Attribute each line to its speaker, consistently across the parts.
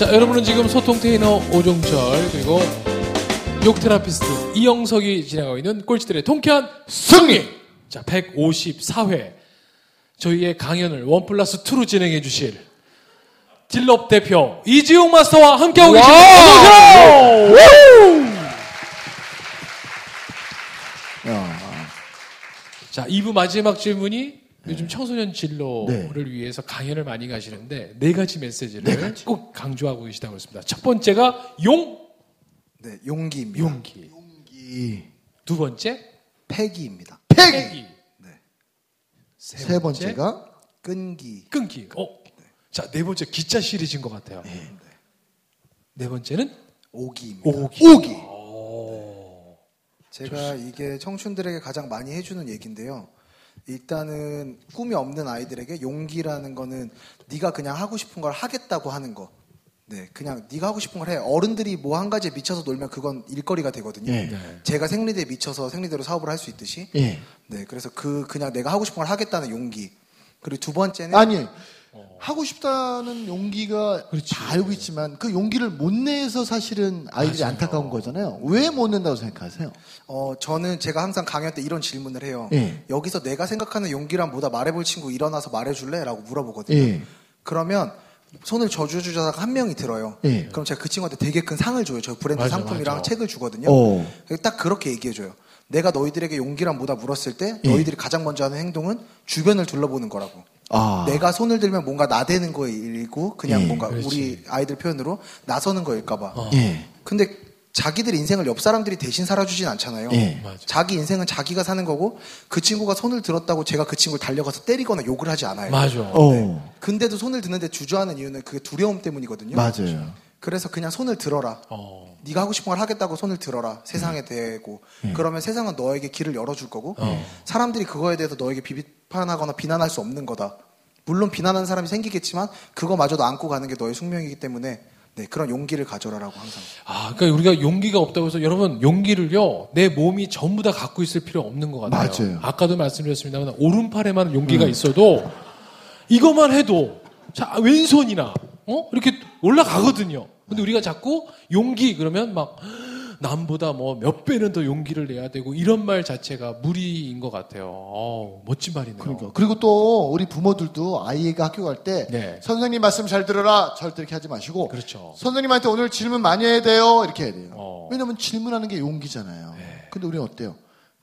Speaker 1: 자, 여러분은 지금 소통 테이너 오종철 그리고 욕 therapist 이영석이 진행하고 있는 꼴찌들의 통쾌한 승리. 자, 154회 저희의 강연을 원 플러스 2로 진행해 주실 딜럽 대표 이지용 마스터와 함께하고 계십니다. 자, 2부 마지막 질문이 요즘 청소년 진로를 위해서 강연을 많이 가시는데 네 가지 메시지를 꼭 강조하고 계시다고 했습니다. 첫 번째가 용,
Speaker 2: 네, 용기입니다.
Speaker 1: 용기. 이두 번째,
Speaker 2: 패기입니다.
Speaker 3: 패기.
Speaker 1: 패기.
Speaker 3: 세 번째 가
Speaker 2: 끈기.
Speaker 1: 끊기. 어. 자, 네 번째 기자 시리즈인 것 같아요. 네 번째는
Speaker 2: 오기입니다.
Speaker 1: 오기.
Speaker 3: 오기.
Speaker 2: 제가 이게 청춘들에게 가장 많이 해주는 얘기인데요. 일단은 꿈이 없는 아이들에게 용기라는 거는 네가 그냥 하고 싶은 걸 하겠다고 하는 거. 네, 그냥 네가 하고 싶은 걸 해. 어른들이 뭐 한 가지에 미쳐서 놀면 그건 일거리가 되거든요.
Speaker 3: 예.
Speaker 2: 제가 생리대에 미쳐서 생리대로 사업을 할 수 있듯이.
Speaker 3: 예.
Speaker 2: 네, 그래서 그 그냥 내가 하고 싶은 걸 하겠다는 용기. 그리고 두 번째는
Speaker 3: 아니 하고 싶다는 용기가 다 알고 있지만 그 용기를 못 내서 사실은 아이들이 안타까운 거잖아요. 왜 못 낸다고 생각하세요?
Speaker 2: 어, 저는 제가 항상 강연 때 이런 질문을 해요.
Speaker 3: 예.
Speaker 2: 여기서 내가 생각하는 용기란 뭐다 말해볼 친구 일어나서 말해줄래? 라고 물어보거든요.
Speaker 3: 예.
Speaker 2: 그러면 손을 저주주자가 한 명이 들어요.
Speaker 3: 예.
Speaker 2: 그럼 제가 그 친구한테 되게 큰 상을 줘요. 저 브랜드
Speaker 1: 맞아,
Speaker 2: 상품이랑
Speaker 1: 맞아.
Speaker 2: 책을 주거든요.
Speaker 3: 어.
Speaker 2: 딱 그렇게 얘기해줘요. 내가 너희들에게 용기란 뭐다 물었을 때
Speaker 3: 예.
Speaker 2: 너희들이 가장 먼저 하는 행동은 주변을 둘러보는 거라고.
Speaker 3: 아.
Speaker 2: 내가 손을 들면 뭔가 나대는 거일고 그냥
Speaker 3: 예,
Speaker 2: 뭔가
Speaker 1: 그렇지.
Speaker 2: 우리 아이들 표현으로 나서는 거일까봐.
Speaker 3: 예.
Speaker 2: 근데 자기들 인생을 옆 사람들이 대신 살아주진 않잖아요.
Speaker 3: 예.
Speaker 1: 맞아.
Speaker 2: 자기 인생은 자기가 사는 거고 그 친구가 손을 들었다고 제가 그 친구를 달려가서 때리거나 욕을 하지 않아요.
Speaker 1: 맞아.
Speaker 3: 어.
Speaker 2: 근데도 손을 드는데 주저하는 이유는 그게 두려움 때문이거든요.
Speaker 3: 맞아요.
Speaker 2: 그래서 그냥 손을 들어라.
Speaker 1: 어.
Speaker 2: 네가 하고 싶은 걸 하겠다고 손을 들어라.
Speaker 3: 음.
Speaker 2: 세상에 대고. 그러면 세상은 너에게 길을 열어줄 거고
Speaker 3: 어.
Speaker 2: 사람들이 그거에 대해서 너에게 비판하거나 비난할 수 없는 거다. 물론 비난하는 사람이 생기겠지만 그거마저도 안고 가는 게 너의 숙명이기 때문에 네, 그런 용기를 가져라라고 항상.
Speaker 1: 아, 그러니까 우리가 용기가 없다고 해서 여러분 용기를요 내 몸이 전부 다 갖고 있을 필요 없는 것 같아요.
Speaker 3: 맞아요.
Speaker 1: 아까도 말씀드렸습니다만 오른팔에만 용기가 있어도 이것만 해도 자 왼손이나 어 이렇게 올라가거든요. 근데 우리가 자꾸 용기 그러면 막 남보다 뭐 몇 배는 더 용기를 내야 되고 이런 말 자체가 무리인 것 같아요. 어우, 멋진 말이네요.
Speaker 3: 그러니까. 그리고 또 우리 부모들도 아이가 학교 갈때
Speaker 1: 네.
Speaker 3: 선생님 말씀 잘 들어라 절대 이렇게 하지 마시고
Speaker 1: 그렇죠.
Speaker 3: 선생님한테 오늘 질문 많이 해야 돼요 이렇게 해야 돼요.
Speaker 1: 어.
Speaker 3: 왜냐면 질문하는 게 용기잖아요.
Speaker 1: 네.
Speaker 3: 근데 우리는 어때요?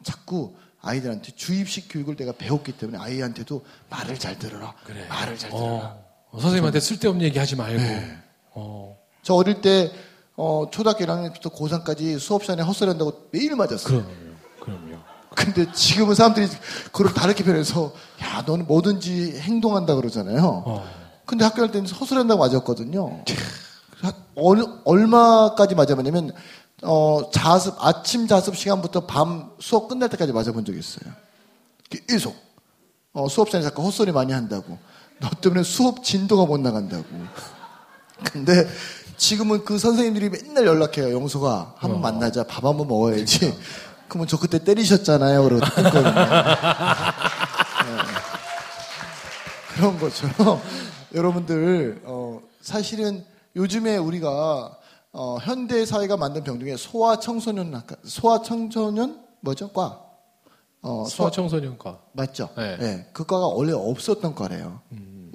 Speaker 3: 자꾸 아이들한테 주입식 교육을 내가 배웠기 때문에 아이한테도 말을 잘 들어라.
Speaker 1: 그래.
Speaker 3: 말을 잘 들어라.
Speaker 1: 어, 선생님한테 쓸데없는 얘기 하지 말고. 어,
Speaker 3: 저 어릴 때 어, 초등학교 1학년부터 고3까지 수업 시간에 헛소리 한다고 매일 맞았어요.
Speaker 1: 그럼요. 그럼요.
Speaker 3: 근데 지금은 사람들이 그걸 다르게 변해서 야 너는 뭐든지 행동한다 그러잖아요.
Speaker 1: 어.
Speaker 3: 근데 학교 갈 때는 헛소리 한다고 맞았거든요. 얼, 얼마까지 맞아봤냐면 어, 자습 아침 자습 시간부터 밤 수업 끝날 때까지 맞아본 적이 있어요. 계속 어, 수업 시간에 자꾸 헛소리 많이 한다고 너 때문에 수업 진도가 못 나간다고. 근데 지금은 그 선생님들이 맨날 연락해요. 영수가 한 번 만나자. 밥 한 번 먹어야지. 그러면 저 그때 때리셨잖아요. 그러고 했거든요. 그런 것처럼 여러분들 어, 사실은 요즘에 우리가 어, 현대 사회가 만든 병 중에 소아 청소년 소아 청소년 뭐죠? 과. 어, 소아
Speaker 1: 소아청소년과.
Speaker 3: 맞죠?
Speaker 1: 네.
Speaker 3: 네. 그 과가 원래 없었던 과래요.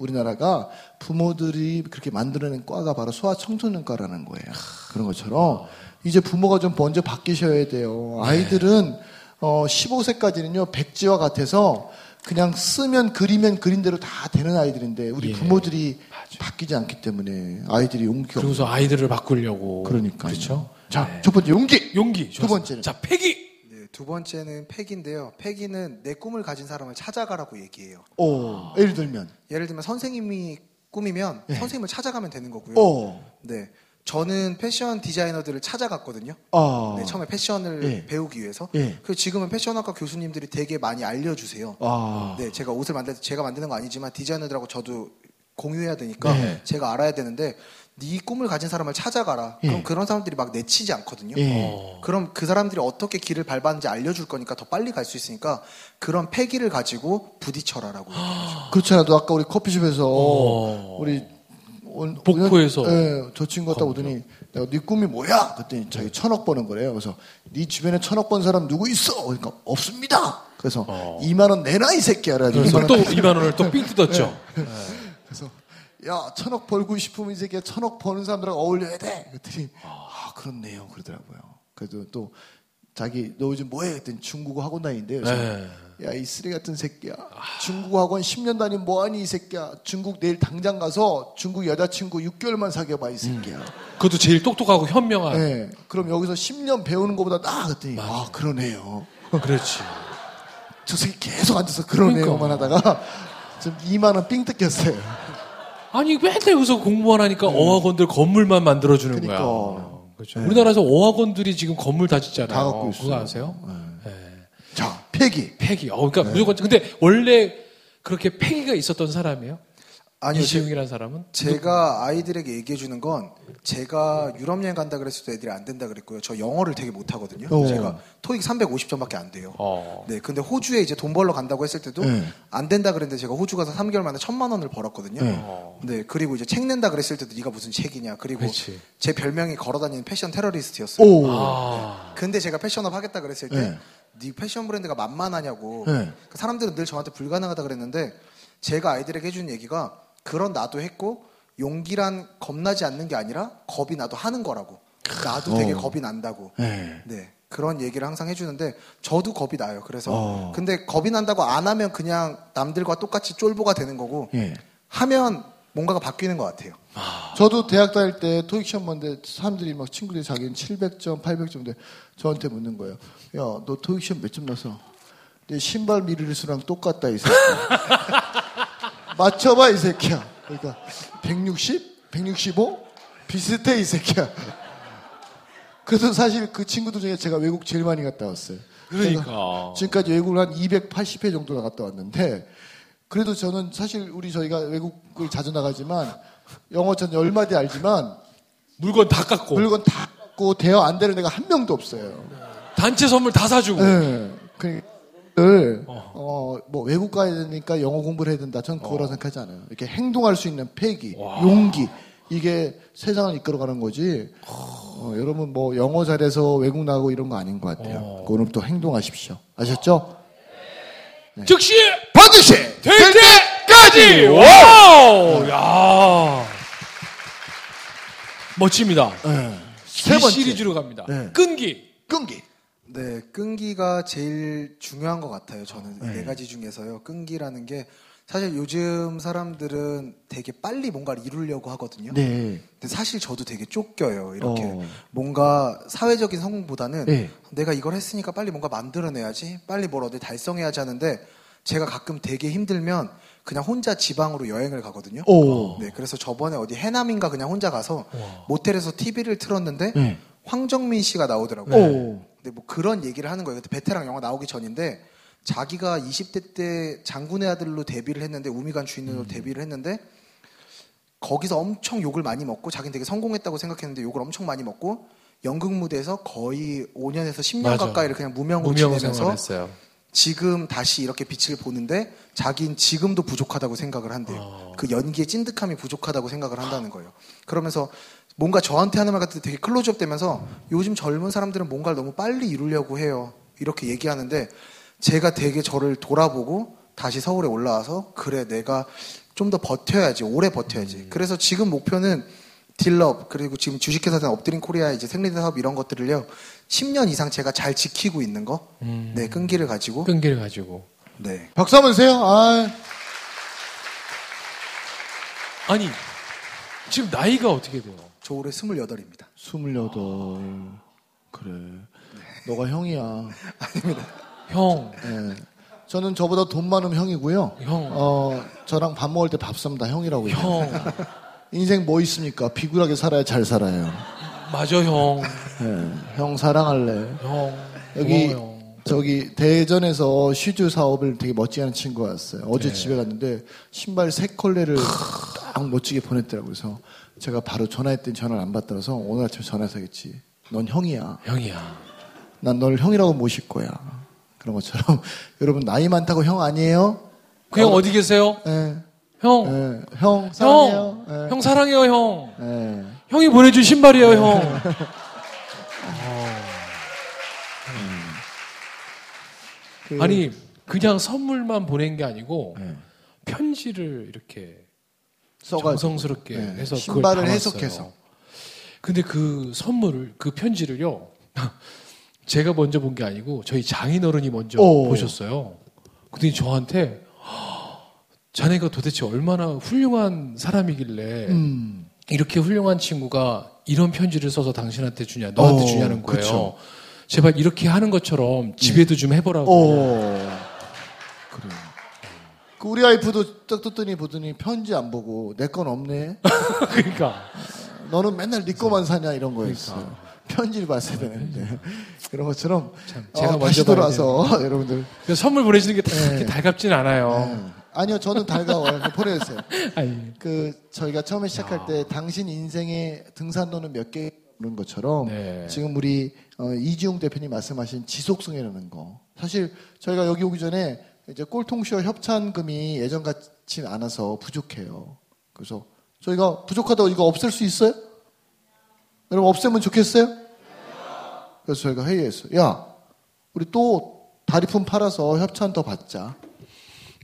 Speaker 3: 우리나라가 부모들이 그렇게 만들어낸 과가 바로 소아청소년과라는 거예요. 그런 것처럼 이제 부모가 좀 먼저 바뀌셔야 돼요. 아이들은 어, 15세까지는요 백지와 같아서 그냥 쓰면 그리면 그린 대로 다 되는 아이들인데 우리
Speaker 1: 예.
Speaker 3: 부모들이 바뀌지 않기 때문에 아이들이 용기가
Speaker 1: 그러고서 아이들을 바꾸려고.
Speaker 3: 그러니까
Speaker 1: 그렇죠.
Speaker 3: 자, 첫 번째 용기.
Speaker 1: 용기.
Speaker 3: 두 번째는?
Speaker 1: 자, 패기.
Speaker 2: 네, 두 번째는 패기인데요. 패기는 내 꿈을 가진 사람을 찾아가라고 얘기해요.
Speaker 3: 오, 예를 들면
Speaker 2: 예를 들면 선생님이 꿈이면
Speaker 3: 예.
Speaker 2: 선생님을 찾아가면 되는 거고요.
Speaker 3: 오,
Speaker 2: 네. 저는 패션 디자이너들을 찾아갔거든요.
Speaker 3: 아,
Speaker 2: 네, 처음에 패션을
Speaker 3: 예.
Speaker 2: 배우기 위해서.
Speaker 3: 예.
Speaker 2: 그리고 지금은 패션학과 교수님들이 되게 많이 알려주세요.
Speaker 3: 아,
Speaker 2: 네, 제가 옷을 만들 때 제가 만드는 거 아니지만 디자이너들하고 저도 공유해야 되니까
Speaker 3: 네.
Speaker 2: 제가 알아야 되는데 네 꿈을 가진 사람을 찾아가라.
Speaker 3: 예.
Speaker 2: 그럼 그런 사람들이 막 내치지 않거든요.
Speaker 3: 예.
Speaker 2: 그럼 그 사람들이 어떻게 길을 밟았는지 알려줄 거니까 더 빨리 갈 수 있으니까 그런 패기를 가지고 부딪혀라라고. 얘기해요.
Speaker 3: 그렇잖아도 아까 우리 커피숍에서
Speaker 1: 어.
Speaker 3: 우리 온-
Speaker 1: 복포에서
Speaker 3: 예, 저 친구가 딱 오더니 내가 네 꿈이 뭐야? 그랬더니 자기 천억 버는 거래요. 그래서 네 주변에 천억 번 사람 누구 있어? 그러니까 없습니다. 그래서 2만 원 내놔 이 새끼야.
Speaker 1: 그래서
Speaker 3: 2만 또원
Speaker 1: 2만 원을 또 삥 뜯었죠.
Speaker 3: 그래서 야 천억 벌고 싶으면 이 새끼야 천억 버는 사람들하고 어울려야 돼. 그랬더니 아 그렇네요. 그러더라고요. 그래도 또 자기 너 요즘 뭐해? 그랬더니 중국어 학원 다니는데요. 그래서
Speaker 1: 네.
Speaker 3: 야이 쓰레기 같은 새끼야. 중국어 학원 10년 다니면 뭐하니 이 새끼야. 중국 내일 당장 가서 중국 여자친구 6개월만 사귀어봐 이 새끼야.
Speaker 1: 그것도 제일 똑똑하고 현명한.
Speaker 3: 네. 그럼 여기서 10년 배우는 것보다 나아 그랬더니 아 그러네요.
Speaker 1: 그렇지.
Speaker 3: 저 새끼 계속 앉아서 그러네요만 하다가 좀 2만 원 삥 뜯겼어요.
Speaker 1: 아니 맨날 여기서 공무원 하니까 어학원들 건물만 만들어주는
Speaker 3: 네. 그러니까.
Speaker 1: 거야. 그렇죠. 우리나라에서 어학원들이 지금 건물 다 짓잖아요.
Speaker 3: 다 갖고 있어요.
Speaker 1: 그거 아세요? 네.
Speaker 3: 자 폐기.
Speaker 1: 폐기. 어, 그러니까
Speaker 3: 네.
Speaker 1: 무조건. 근데 원래 그렇게 폐기가 있었던 사람이에요?
Speaker 2: 아니요, 제-
Speaker 1: 이시웅이라는 사람은?
Speaker 2: 제가 아이들에게 얘기해 주는 건 제가 유럽 여행 간다 그랬을 때 애들이 안 된다 그랬고요. 저 영어를 되게 못 하거든요.
Speaker 3: 어.
Speaker 2: 제가 토익 350점밖에 안 돼요.
Speaker 1: 어.
Speaker 2: 네, 근데 호주에 이제 돈 벌러 간다고 했을 때도
Speaker 3: 네.
Speaker 2: 안 된다 그랬는데 제가 호주 가서 3개월 만에 천만 원을 벌었거든요.
Speaker 3: 네.
Speaker 2: 네, 그리고 이제 책 낸다 그랬을 때도 네가 무슨 책이냐. 그리고
Speaker 1: 그치.
Speaker 2: 제 별명이 걸어다니는 패션 테러리스트였어요.
Speaker 3: 오.
Speaker 1: 아.
Speaker 2: 근데 제가 패션업 하겠다 그랬을 때,
Speaker 3: 네.
Speaker 2: 네 패션 브랜드가 만만하냐고.
Speaker 3: 네.
Speaker 2: 그 사람들은 늘 저한테 불가능하다 그랬는데, 제가 아이들에게 해준 얘기가, 그런 나도 했고, 용기란 겁나지 않는 게 아니라, 겁이 나도 하는 거라고. 나도 되게
Speaker 3: 어.
Speaker 2: 겁이 난다고.
Speaker 3: 네.
Speaker 2: 네. 그런 얘기를 항상 해주는데, 저도 겁이 나요. 그래서,
Speaker 3: 어.
Speaker 2: 근데 겁이 난다고 안 하면 그냥 남들과 똑같이 쫄보가 되는 거고,
Speaker 3: 예.
Speaker 2: 하면 뭔가가 바뀌는 것 같아요.
Speaker 3: 저도 대학 다닐 때 토익 시험 봤는데 사람들이 막 친구들이 자기는 700점, 800점인데 저한테 묻는 거예요. 야, 너 토익 시험 몇점 났어? 내 신발 미리수랑 똑같다 이 새끼야. 맞춰봐 이 새끼야. 그러니까 160, 165 비슷해 이 새끼야. 그래서 사실 그 친구들 중에 제가 외국 제일 많이 갔다 왔어요.
Speaker 1: 그러니까.
Speaker 3: 지금까지 외국을 한 280회 정도 나갔다 왔는데 그래도 저는 사실 우리 저희가 외국을 자주 나가지만 영어 전 열마디 알지만
Speaker 1: 물건 다 깎고.
Speaker 3: 물건 다 갖고 대여 안 되는 애가 한 명도 없어요.
Speaker 1: 단체 선물 다 사주고.
Speaker 3: 네. 그러니까 을 어, 뭐 외국 가야 되니까 영어 공부를 해야 된다. 전 그거라 생각하지 않아요. 이렇게 행동할 수 있는 패기, 용기 이게 세상을 이끌어가는 거지. 어, 여러분 뭐 영어 잘해서 외국 나가고 이런 거 아닌 것 같아요. 그 오늘부터 행동하십시오. 아셨죠?
Speaker 1: 즉시
Speaker 3: 반드시
Speaker 1: 될 때까지. 와우. 야. 멋집니다.
Speaker 3: 네. 세세 번째
Speaker 1: 시리즈로 갑니다.
Speaker 3: 네.
Speaker 1: 끈기.
Speaker 3: 끈기.
Speaker 2: 네, 끈기가 제일 중요한 것 같아요. 저는 이네 가지 중에서요. 끈기라는 게 사실 요즘 사람들은 되게 빨리 뭔가를 이루려고 하거든요.
Speaker 3: 네.
Speaker 2: 근데 사실 저도 되게 쫓겨요. 이렇게
Speaker 3: 어.
Speaker 2: 뭔가 사회적인 성공보다는
Speaker 3: 네.
Speaker 2: 내가 이걸 했으니까 빨리 뭔가 만들어내야지, 빨리 뭘 어디 달성해야지 하는데 제가 가끔 되게 힘들면 그냥 혼자 지방으로 여행을 가거든요.
Speaker 3: 오.
Speaker 2: 네, 그래서 저번에 어디 해남인가 그냥 혼자 가서 모텔에서 TV를 틀었는데
Speaker 3: 네.
Speaker 2: 황정민 씨가 나오더라고요.
Speaker 3: 오.
Speaker 2: 근데 뭐 그런 얘기를 하는 거예요. 그때 베테랑 영화 나오기 전인데 자기가 20대 때 장군의 아들로 데뷔를 했는데 우미간 주인으로 데뷔를 했는데 거기서 엄청 욕을 많이 먹고 자기는 되게 성공했다고 생각했는데 욕을 엄청 많이 먹고 연극 무대에서 거의 5년에서 10년
Speaker 1: 맞아.
Speaker 2: 가까이를 그냥 무명으로
Speaker 1: 무명
Speaker 2: 지내면서. 지금 다시 이렇게 빛을 보는데 자긴 지금도 부족하다고 생각을 한대요.
Speaker 1: 어.
Speaker 2: 그 연기의 찐득함이 부족하다고 생각을 한다는 거예요. 그러면서 뭔가 저한테 하는 말때 되게 클로즈업 되면서 요즘 젊은 사람들은 뭔가를 너무 빨리 이루려고 해요. 이렇게 얘기하는데 제가 되게 저를 돌아보고 다시 서울에 올라와서 그래 내가 좀 더 버텨야지 오래 버텨야지. 그래서 지금 목표는 딜럽 그리고 지금 주식회사 된 업드린 코리아 이제 생리대 사업 이런 것들을요 10년 이상 제가 잘 지키고 있는 거, 네 끈기를 가지고
Speaker 1: 끈기를 가지고.
Speaker 2: 네
Speaker 3: 박수 한번 주세요. 아,
Speaker 1: 아니 지금 나이가 어떻게 돼요?
Speaker 2: 저 올해 28입니다.
Speaker 3: 스물여덟. 그래. 너가 형이야.
Speaker 1: 형,
Speaker 3: 예. 저는 저보다 돈 많으면 형이고요.
Speaker 1: 형.
Speaker 3: 어, 저랑 밥 먹을 때밥 사면 다 형이라고 해요.
Speaker 1: 형,
Speaker 3: 인생 뭐 있습니까? 비굴하게 살아야 잘 살아요.
Speaker 1: 맞아 형,
Speaker 3: 예. 형 사랑할래.
Speaker 1: 형.
Speaker 3: 여기
Speaker 1: 고마워요.
Speaker 3: 저기 대전에서 슈즈 사업을 되게 멋지게 하는 친구가 왔어요. 어제
Speaker 1: 네.
Speaker 3: 집에 갔는데 신발 세 켤레를 딱 멋지게 보냈더라고요. 그래서 제가 바로 전화했더니 전화를 안 받더라서 오늘 아침에 전화해서 하겠지. 넌 형이야.
Speaker 1: 형이야.
Speaker 3: 난 널 형이라고 모실 거야. 그런 것처럼 여러분 나이 많다고 형 아니에요?
Speaker 1: 그 형 어디 계세요?
Speaker 3: 예.
Speaker 1: 형,
Speaker 3: 예, 형 사랑해요.
Speaker 1: 형, 형 사랑해요, 형.
Speaker 3: 예. 예.
Speaker 1: 형이 보내준 신발이에요, 형.
Speaker 3: 그-
Speaker 1: 아니 그냥 선물만 보낸 게 아니고
Speaker 3: 예.
Speaker 1: 편지를 이렇게
Speaker 3: 써가지고
Speaker 1: 정성스럽게
Speaker 3: 네,
Speaker 1: 해서
Speaker 3: 신발을. 해석해서.
Speaker 1: 근데 그 선물을 그 편지를요. 제가 먼저 본 게 아니고 저희 장인어른이 먼저
Speaker 3: 오.
Speaker 1: 보셨어요. 근데 저한테 자네가 도대체 얼마나 훌륭한 사람이길래
Speaker 3: 음.
Speaker 1: 이렇게 훌륭한 친구가 이런 편지를 써서 당신한테 주냐, 너한테
Speaker 3: 어,
Speaker 1: 주냐는 거예요.
Speaker 3: 그쵸.
Speaker 1: 제발 이렇게 하는 것처럼 집에도 좀 해보라고.
Speaker 3: 오. 그래요. 그 우리 와이프도 딱 떴더니 보더니 편지 안 보고 내 건 없네.
Speaker 1: 그러니까
Speaker 3: 너는 맨날 네 거만 사냐 이런 거였어요. 편지를 봤어야 되는데 이런 것처럼
Speaker 1: 참,
Speaker 3: 어,
Speaker 1: 제가
Speaker 3: 다시
Speaker 1: 먼저 봐야
Speaker 3: 돌아서 여러분들
Speaker 1: 그 선물 보내주는 게다
Speaker 3: 네.
Speaker 1: 달갑진 않아요.
Speaker 3: 예. 아니요 저는 달가워요 보내주세요.
Speaker 1: 아니,
Speaker 3: 그 저희가 처음에 시작할 때 당신 인생의 등산로는 몇 개 그런 것처럼
Speaker 1: 네.
Speaker 3: 지금 우리 어, 이지용 대표님 말씀하신 지속성이라는 거 사실 저희가 여기 오기 전에 이제 꼴통쇼 협찬금이 예전 같지 않아서 부족해요. 그래서 저희가 부족하다고 이거 없앨 수 있어요? 여러분 없애면 좋겠어요? 그래서 저희가 회의했어요. 야 우리 또 다리품 팔아서 협찬 더 받자.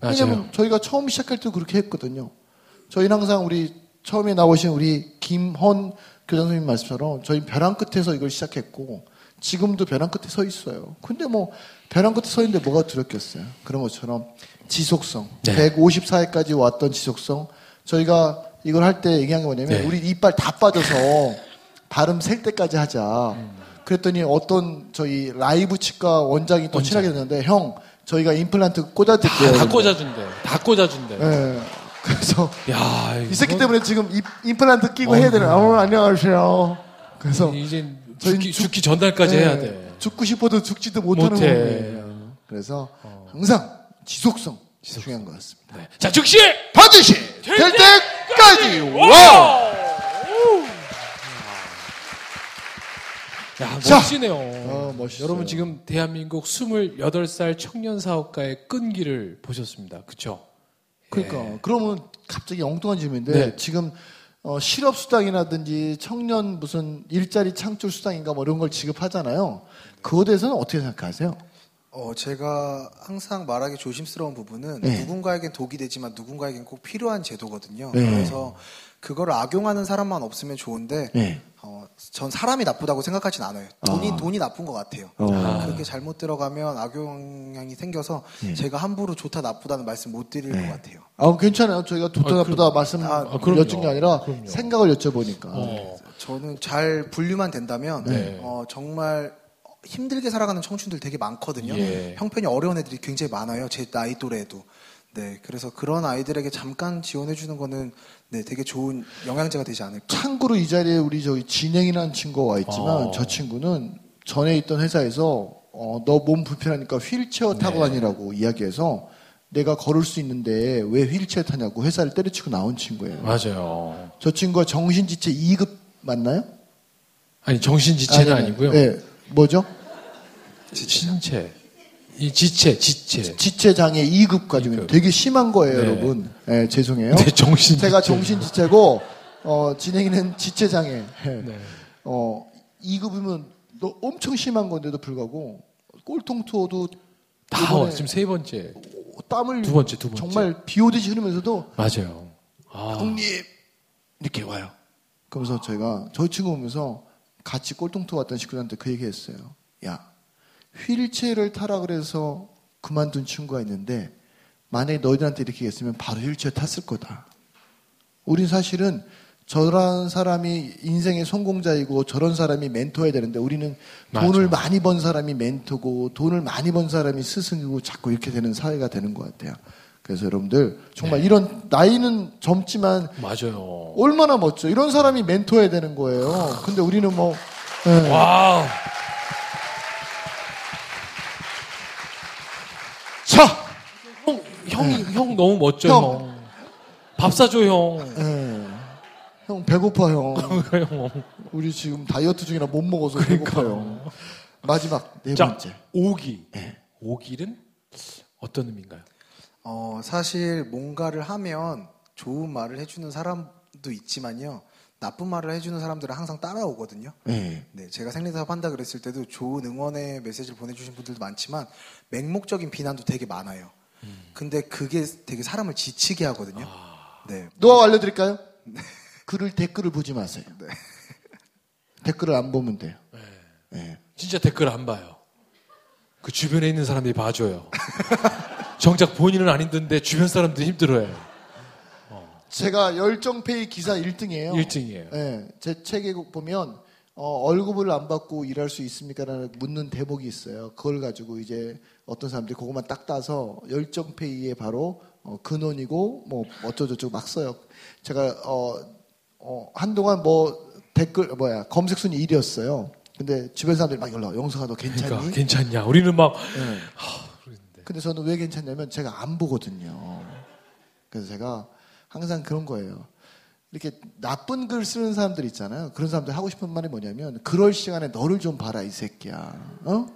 Speaker 1: 맞아요.
Speaker 3: 왜냐면 저희가 처음 시작할 때 그렇게 했거든요. 저희는 항상 우리 처음에 나오신 우리 김헌 교장 선생님 말씀처럼 저희 벼랑 끝에서 이걸 시작했고 지금도 벼랑 끝에 서 있어요. 근데 뭐 벼랑 끝에 서 있는데 뭐가 두렵겠어요. 그런 것처럼 지속성.
Speaker 1: 네.
Speaker 3: 154회까지 왔던 지속성. 저희가 이걸 할 때 얘기한 게 뭐냐면
Speaker 1: 네.
Speaker 3: 우리 이빨 다 빠져서 발음 셀 때까지 하자. 그랬더니 어떤 저희 라이브 치과 원장이 또
Speaker 1: 원장.
Speaker 3: 친하게 됐는데 형 저희가 임플란트 꽂아드릴게요.
Speaker 1: 다, 다 꽂아준대. 다 꽂아준대.
Speaker 3: 예. 그래서
Speaker 1: 야,
Speaker 3: 이 새끼
Speaker 1: 이건
Speaker 3: 때문에 지금 임- 임플란트 끼고
Speaker 1: 어,
Speaker 3: 해야 되는. 어, 안녕하세요. 그래서
Speaker 1: 이제 죽기,
Speaker 3: 죽-
Speaker 1: 죽기 전날까지
Speaker 3: 예,
Speaker 1: 해야 돼.
Speaker 3: 죽고 싶어도 죽지도 못하는
Speaker 1: 못해.
Speaker 3: 거예요. 그래서 항상 지속성, 중요한 것 같습니다.
Speaker 1: 네. 자, 즉시
Speaker 3: 반드시 될 때까지 와.
Speaker 1: 야,
Speaker 3: 자.
Speaker 1: 멋지네요.
Speaker 3: 어.
Speaker 1: 여러분 지금 대한민국 28살 청년 사업가의 끈기를 보셨습니다. 그쵸?
Speaker 3: 그러니까 그러면 갑자기 엉뚱한 질문인데
Speaker 1: 네.
Speaker 3: 지금 어, 실업 수당이라든지 청년 무슨 일자리 창출 수당인가 뭐 이런 걸 지급하잖아요. 그거에 대해서는 어떻게 생각하세요?
Speaker 2: 어, 제가 항상 말하기 조심스러운 부분은
Speaker 3: 네.
Speaker 2: 누군가에겐 독이 되지만 누군가에겐 꼭 필요한 제도거든요.
Speaker 3: 네.
Speaker 2: 그래서 그걸 악용하는 사람만 없으면 좋은데
Speaker 3: 네.
Speaker 2: 어, 전 사람이 나쁘다고 생각하진 않아요. 돈이 돈이 나쁜 것 같아요.
Speaker 3: 어.
Speaker 2: 그렇게 잘못 들어가면 악영향이 생겨서
Speaker 3: 네.
Speaker 2: 제가 함부로 좋다 나쁘다는 말씀 못 드릴 것 같아요.
Speaker 3: 아, 괜찮아요. 저희가 좋다
Speaker 1: 아,
Speaker 3: 나쁘다 말씀
Speaker 2: 아,
Speaker 1: 아.
Speaker 3: 여쭌 게 아니라
Speaker 1: 그럼요.
Speaker 3: 생각을 여쭤보니까.
Speaker 1: 어.
Speaker 2: 저는 잘 분류만 된다면
Speaker 1: 네.
Speaker 2: 어, 정말 힘들게 살아가는 청춘들 되게 많거든요.
Speaker 1: 예.
Speaker 2: 형편이 어려운 애들이 굉장히 많아요. 제 나이 또래에도. 네, 그래서 그런 아이들에게 잠깐 지원해 주는 거는 네, 되게 좋은 영양제가 되지 않을까.
Speaker 3: 참고로 이 자리에 우리 저기 진행이라는 친구가 와 있지만
Speaker 1: 어.
Speaker 3: 저 친구는 전에 있던 회사에서 어, 너 몸 불편하니까 휠체어 타고
Speaker 1: 네.
Speaker 3: 다니라고 이야기해서 내가 걸을 수 있는데 왜 휠체어 타냐고 회사를 때려치고 나온 친구예요.
Speaker 1: 맞아요.
Speaker 3: 저 친구가 정신지체 2급 맞나요?
Speaker 1: 아니, 정신지체는
Speaker 3: 아니,
Speaker 1: 아니고요.
Speaker 3: 네. 뭐죠?
Speaker 1: 신체. 이 지체, 지체.
Speaker 3: 지체 장애 2급 가지고 있는. 되게 심한 거예요,
Speaker 1: 네.
Speaker 3: 여러분. 네, 죄송해요.
Speaker 1: 네, 정신
Speaker 3: 제가
Speaker 1: 지체.
Speaker 3: 정신 지체고 어, 진행이는 지체 장애.
Speaker 1: 네.
Speaker 3: 어, 2급이면 너 엄청 심한 건데도 불구하고 꼴통 투어도
Speaker 1: 다 와, 지금 세 번째.
Speaker 3: 땀을
Speaker 1: 두 번째, 두 번째.
Speaker 3: 정말 비 오듯이 흐르면서도
Speaker 1: 맞아요. 아,
Speaker 3: 형님 이렇게 와요. 그러면서 저희가 저희 친구 보면서 같이 꼴통 투어 왔던 친구들한테 그 얘기했어요. 야 휠체어를 타라 그래서 그만둔 친구가 있는데 만약에 너희들한테 이렇게 했으면 바로 휠체어 탔을 거다. 우린 사실은 저런 사람이 인생의 성공자이고 저런 사람이 멘토해야 되는데 우리는
Speaker 1: 맞아.
Speaker 3: 돈을 많이 번 사람이 멘토고 돈을 많이 번 사람이 스승이고 자꾸 이렇게 되는 사회가 되는 것 같아요. 그래서 여러분들 정말 이런 나이는 젊지만
Speaker 1: 맞아요.
Speaker 3: 얼마나 멋져. 이런 사람이 멘토해야 되는 거예요. 근데 우리는 뭐 예.
Speaker 1: 와우.
Speaker 3: 자,
Speaker 1: 형, 형, 형 너무 멋져,
Speaker 3: 형.
Speaker 1: 형. 밥 사줘, 형.
Speaker 3: 예. 형 배고파 형.
Speaker 1: 형.
Speaker 3: 우리 지금 다이어트 중이라 못 먹어서 배고파요. 마지막 네
Speaker 1: 자,
Speaker 3: 번째.
Speaker 1: 오기. 오길은 어떤 의미인가요?
Speaker 2: 어, 사실 뭔가를 하면 좋은 말을 해주는 사람도 있지만요. 나쁜 말을 해주는 사람들은 항상 따라오거든요.
Speaker 3: 네.
Speaker 2: 네, 제가 생리사업 한다 그랬을 때도 좋은 응원의 메시지를 보내주신 분들도 많지만 맹목적인 비난도 되게 많아요. 근데 그게 되게 사람을 지치게 하거든요. 네,
Speaker 3: 노하우 알려드릴까요? 글을 댓글을 보지 마세요.
Speaker 2: 네.
Speaker 3: 댓글을 안 보면 돼요. 네.
Speaker 1: 진짜 댓글 안 봐요. 그 주변에 있는 사람들이 봐줘요. 정작 본인은 안 힘든데 주변 사람들이 힘들어요.
Speaker 3: 제가 열정페이 기사 1등이에요.
Speaker 1: 1등이에요.
Speaker 3: 네, 제 책에 보면 어, 월급을 안 받고 일할 수 있습니까라는 묻는 대목이 있어요. 그걸 가지고 이제 어떤 사람들이 그것만 딱 따서 열정 페이에 바로 어, 근원이고 뭐 어쩌고저쩌고 막 써요. 제가 어, 어, 한동안 뭐 댓글 뭐야 검색 순위 1위였어요. 근데 주변 사람들이 막 연락 영석아 너 괜찮니?
Speaker 1: 그러니까 괜찮냐? 우리는 막
Speaker 3: 네. 근데 저는 왜 괜찮냐면 제가 안 보거든요. 그래서 제가 항상 그런 거예요. 이렇게 나쁜 글 쓰는 사람들 있잖아요. 그런 사람들 하고 싶은 말이 뭐냐면 그럴 시간에 너를 좀 봐라 이 새끼야. 어?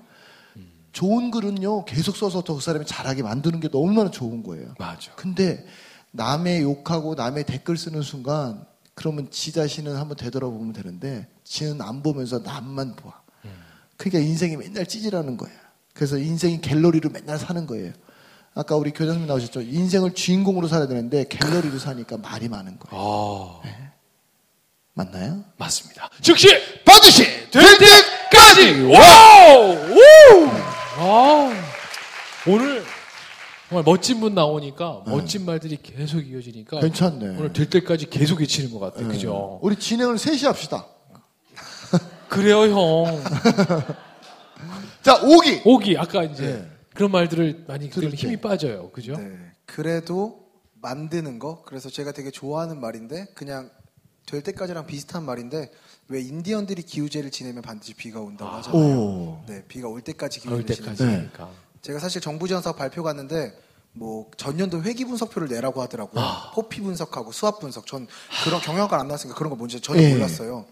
Speaker 3: 좋은 글은요 계속 써서 더 그 사람이 잘하게 만드는 게 너무나 좋은 거예요.
Speaker 1: 맞아.
Speaker 3: 근데 남의 욕하고 남의 댓글 쓰는 순간 그러면 지 자신은 한번 되돌아보면 되는데 지는 안 보면서 남만 봐. 그러니까 인생이 맨날 찌질하는 거예요. 그래서 인생이 갤러리로 맨날 사는 거예요. 아까 우리 교장님 나오셨죠. 인생을 주인공으로 살아야 되는데 갤러리로 사니까 말이 많은 거예요.
Speaker 1: 아,
Speaker 3: 맞나요?
Speaker 1: 맞습니다. 즉시
Speaker 3: 반드시
Speaker 1: 될 때까지 와우! 우! 아, 오늘 정말 멋진 분 나오니까 멋진 말들이 계속 이어지니까
Speaker 3: 괜찮네.
Speaker 1: 오늘 될 때까지 계속 외치는 것 같아요. 그죠?
Speaker 3: 우리 진행을 셋이 합시다.
Speaker 1: 그래요, 형.
Speaker 3: 자, 오기.
Speaker 1: 오기 아까 이제
Speaker 3: 네.
Speaker 1: 그런 말들을 많이
Speaker 3: 들을
Speaker 1: 힘이
Speaker 3: 때.
Speaker 1: 빠져요. 그죠?
Speaker 2: 네. 그래도 만드는 거 그래서 제가 되게 좋아하는 말인데 그냥 될 때까지랑 비슷한 말인데 왜 인디언들이 기우제를 지내면 반드시 비가 온다고 하잖아요.
Speaker 3: 오.
Speaker 2: 네, 비가 올 때까지
Speaker 1: 올
Speaker 2: 기우제를 지내면
Speaker 1: 때까지
Speaker 3: 네.
Speaker 1: 하니까.
Speaker 2: 제가 사실 정부 지원 사업 발표 갔는데 뭐 전년도 회기 분석표를 내라고 하더라고요. 포피 분석하고 수압 분석. 전 그런 경영학과 안 나왔으니까 그런 거 뭔지 전혀
Speaker 3: 예.
Speaker 2: 몰랐어요.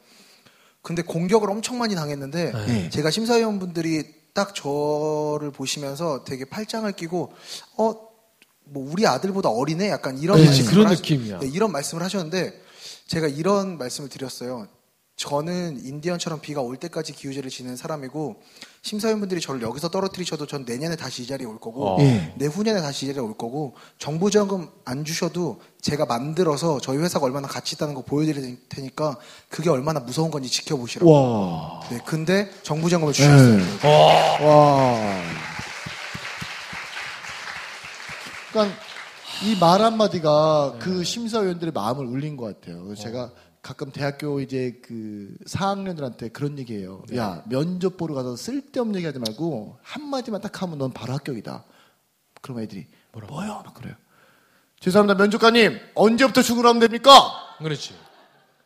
Speaker 2: 근데 공격을 엄청 많이 당했는데
Speaker 3: 네.
Speaker 2: 제가 심사위원분들이 딱 저를 보시면서 되게 팔짱을 끼고 어 뭐 우리 아들보다 어리네 약간 이런
Speaker 1: 네, 그런
Speaker 2: 하-
Speaker 1: 느낌이야.
Speaker 2: 네, 이런 말씀을 하셨는데 제가 이런 말씀을 드렸어요. 저는 인디언처럼 비가 올 때까지 기우제를 지낸 사람이고 심사위원분들이 저를 여기서 떨어뜨리셔도 전 내년에 다시 이 자리에 올 거고
Speaker 1: 어.
Speaker 3: 예.
Speaker 2: 내후년에 다시 이 자리에 올 거고 정부 지원금 안 주셔도 제가 만들어서 저희 회사가 얼마나 가치 있다는 거 보여드릴 테니까 그게 얼마나 무서운 건지 지켜보시라고.
Speaker 3: 와.
Speaker 2: 네, 근데 정부 지원금을 주셨어요.
Speaker 3: 네. 와. 그러니까 이 말 한마디가 그 심사위원들의 마음을 울린 것 같아요. 그래서 제가 가끔 대학교 이제 그 4학년들한테 그런 얘기해요. 야, 면접 보러 가서 쓸데없는 얘기 하지 말고 한 마디만 딱 하면 넌 바로 합격이다. 그럼 애들이 뭐요? 막 그래요. 죄송합니다. 면접관님, 언제부터 출근하면 됩니까?
Speaker 1: 그렇지.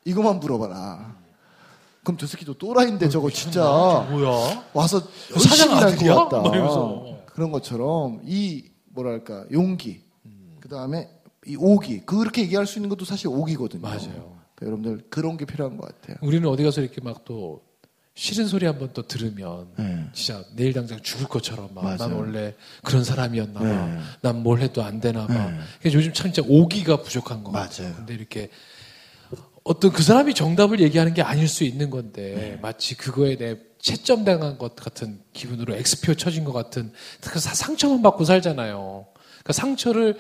Speaker 3: 이것만 물어봐라. 그럼 저 새끼도 또라이인데 저거 진짜
Speaker 1: 뭐야?
Speaker 3: 와서
Speaker 1: 사장
Speaker 3: 열심히 할
Speaker 1: 아들이야?
Speaker 3: 것 같다.
Speaker 1: 막 이러면서.
Speaker 3: 그런 것처럼 이 뭐랄까 용기, 그 다음에 이 오기 그렇게 얘기할 수 있는 것도 사실 오기거든요.
Speaker 1: 맞아요.
Speaker 3: 그러니까 여러분들 그런 게 필요한 것 같아요.
Speaker 1: 우리는 어디 가서 이렇게 막 또 싫은 소리 한번 또 들으면
Speaker 3: 네.
Speaker 1: 진짜 내일 당장 죽을 것처럼 막 난. 원래 그런 사람이었나 봐.
Speaker 3: 네.
Speaker 1: 난뭘 해도 안 되나 봐.
Speaker 3: 네.
Speaker 1: 그래서 요즘 참 진짜 오기가 부족한 것
Speaker 3: 맞아요.
Speaker 1: 같아요. 근데 이렇게 어떤 그 사람이 정답을 얘기하는 게 아닐 수 있는 건데
Speaker 3: 네.
Speaker 1: 마치 그거에 대해 채점당한 것 같은 기분으로 엑스표 쳐진 것 같은 그 사- 상처만 받고 살잖아요. 그러니까 상처를